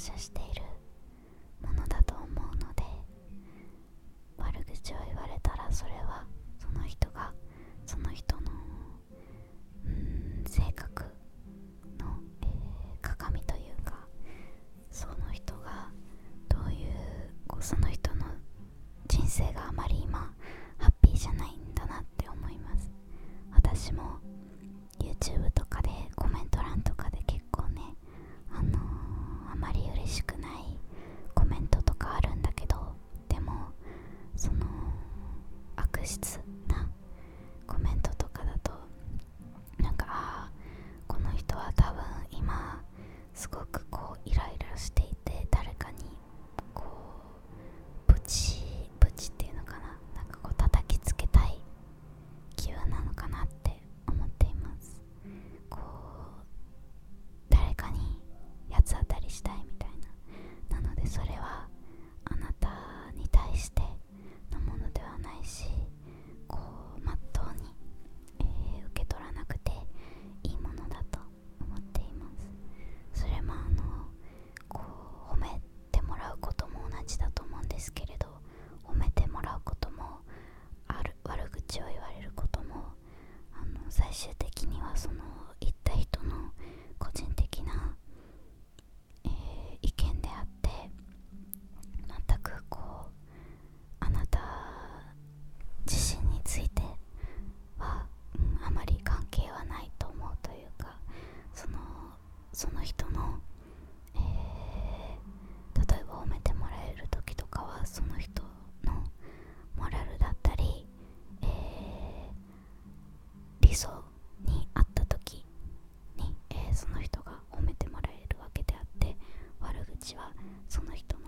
射して私はその人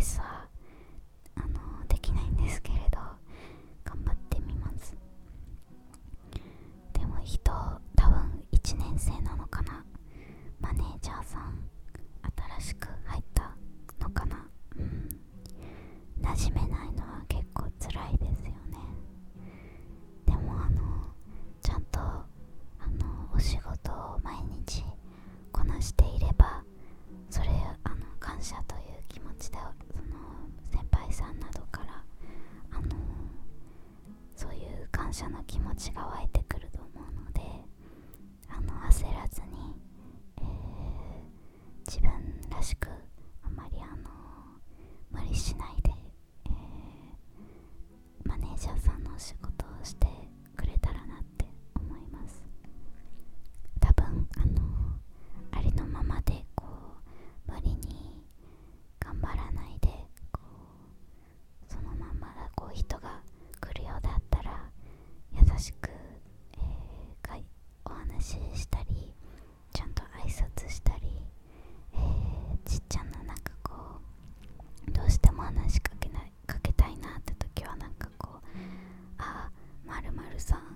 さいさん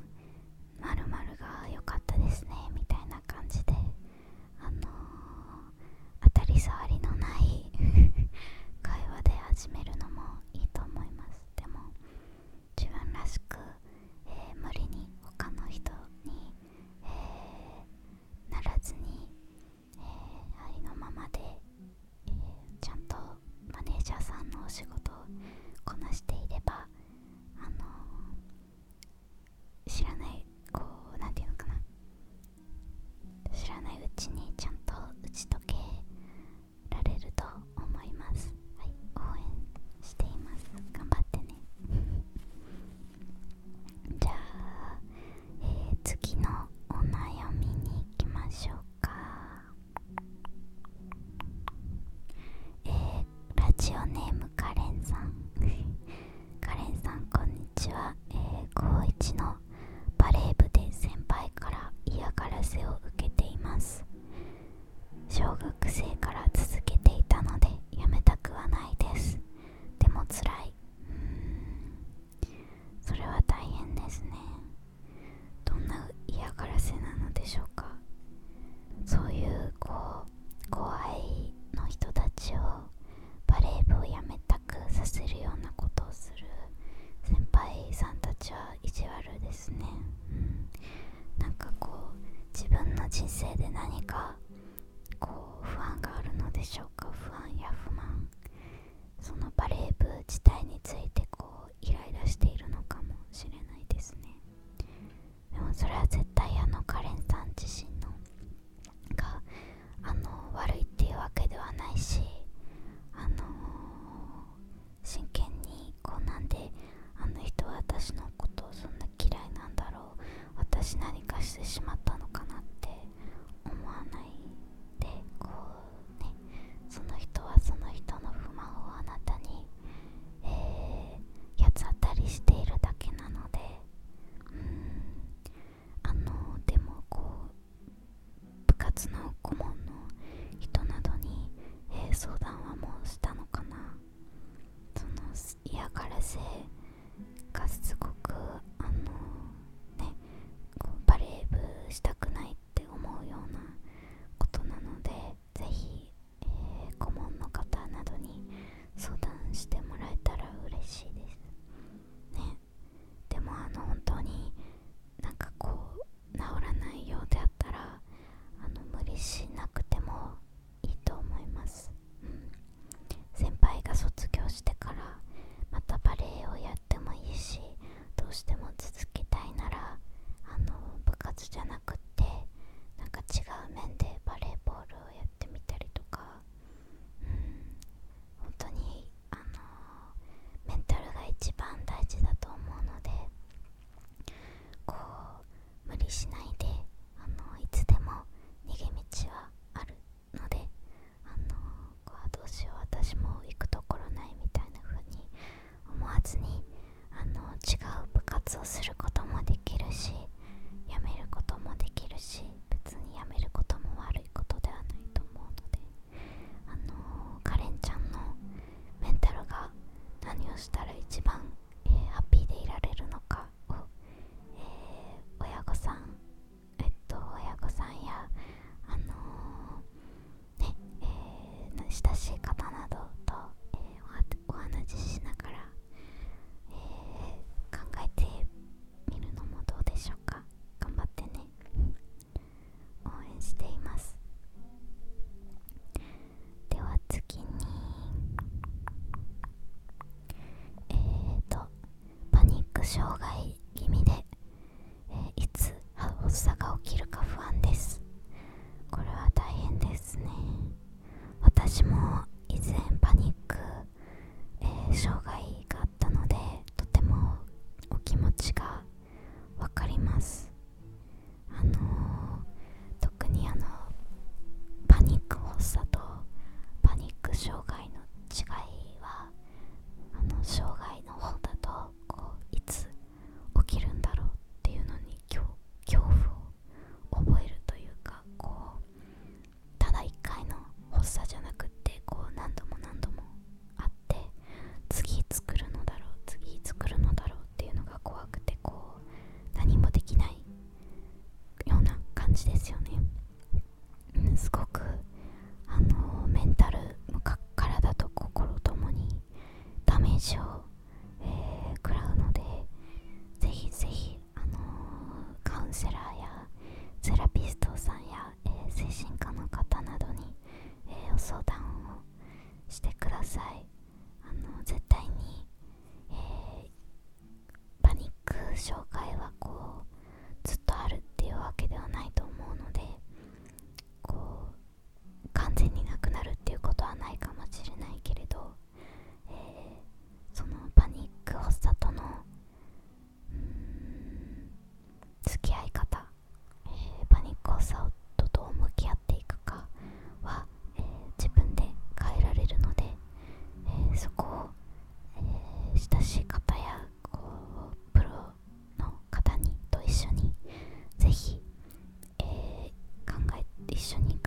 一緒に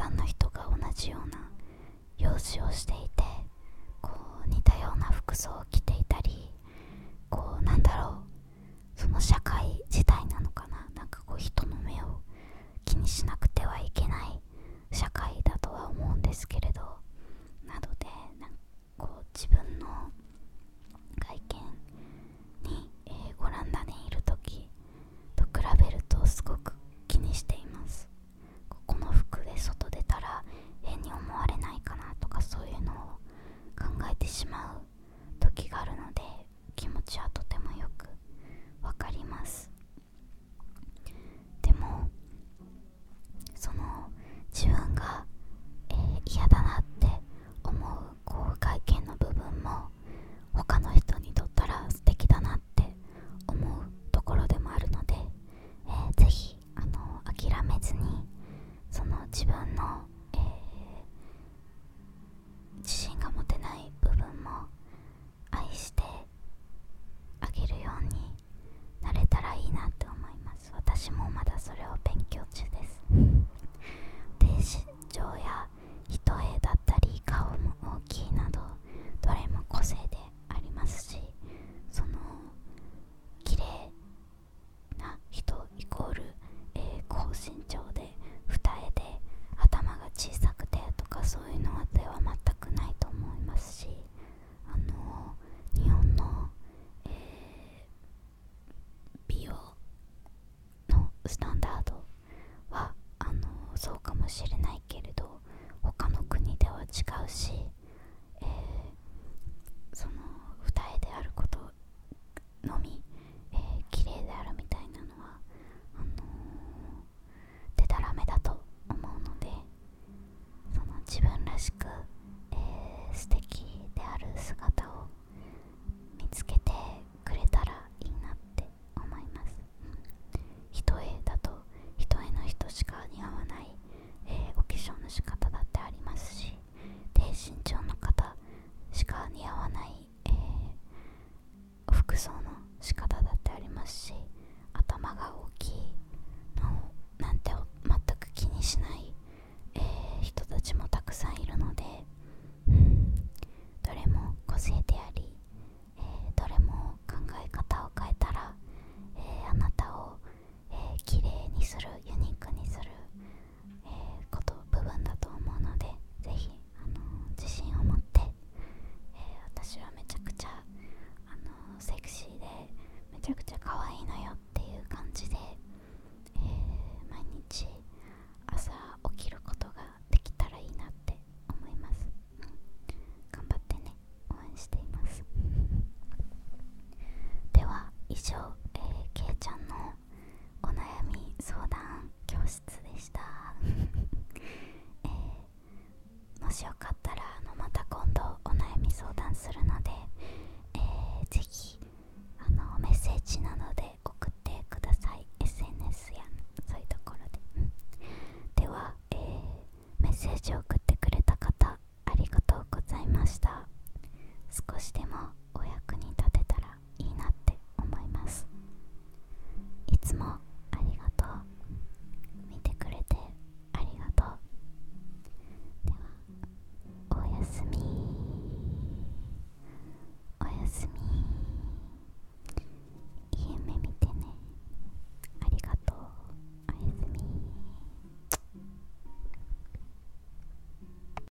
さんの人が同じような用事をしていてこう似たような服装を着ていたりこうなんだろうその社会自体なのかななんかこう人の目を気にしなくてはいけない社会だとは思うんですけれどなどでなんかこう自分の small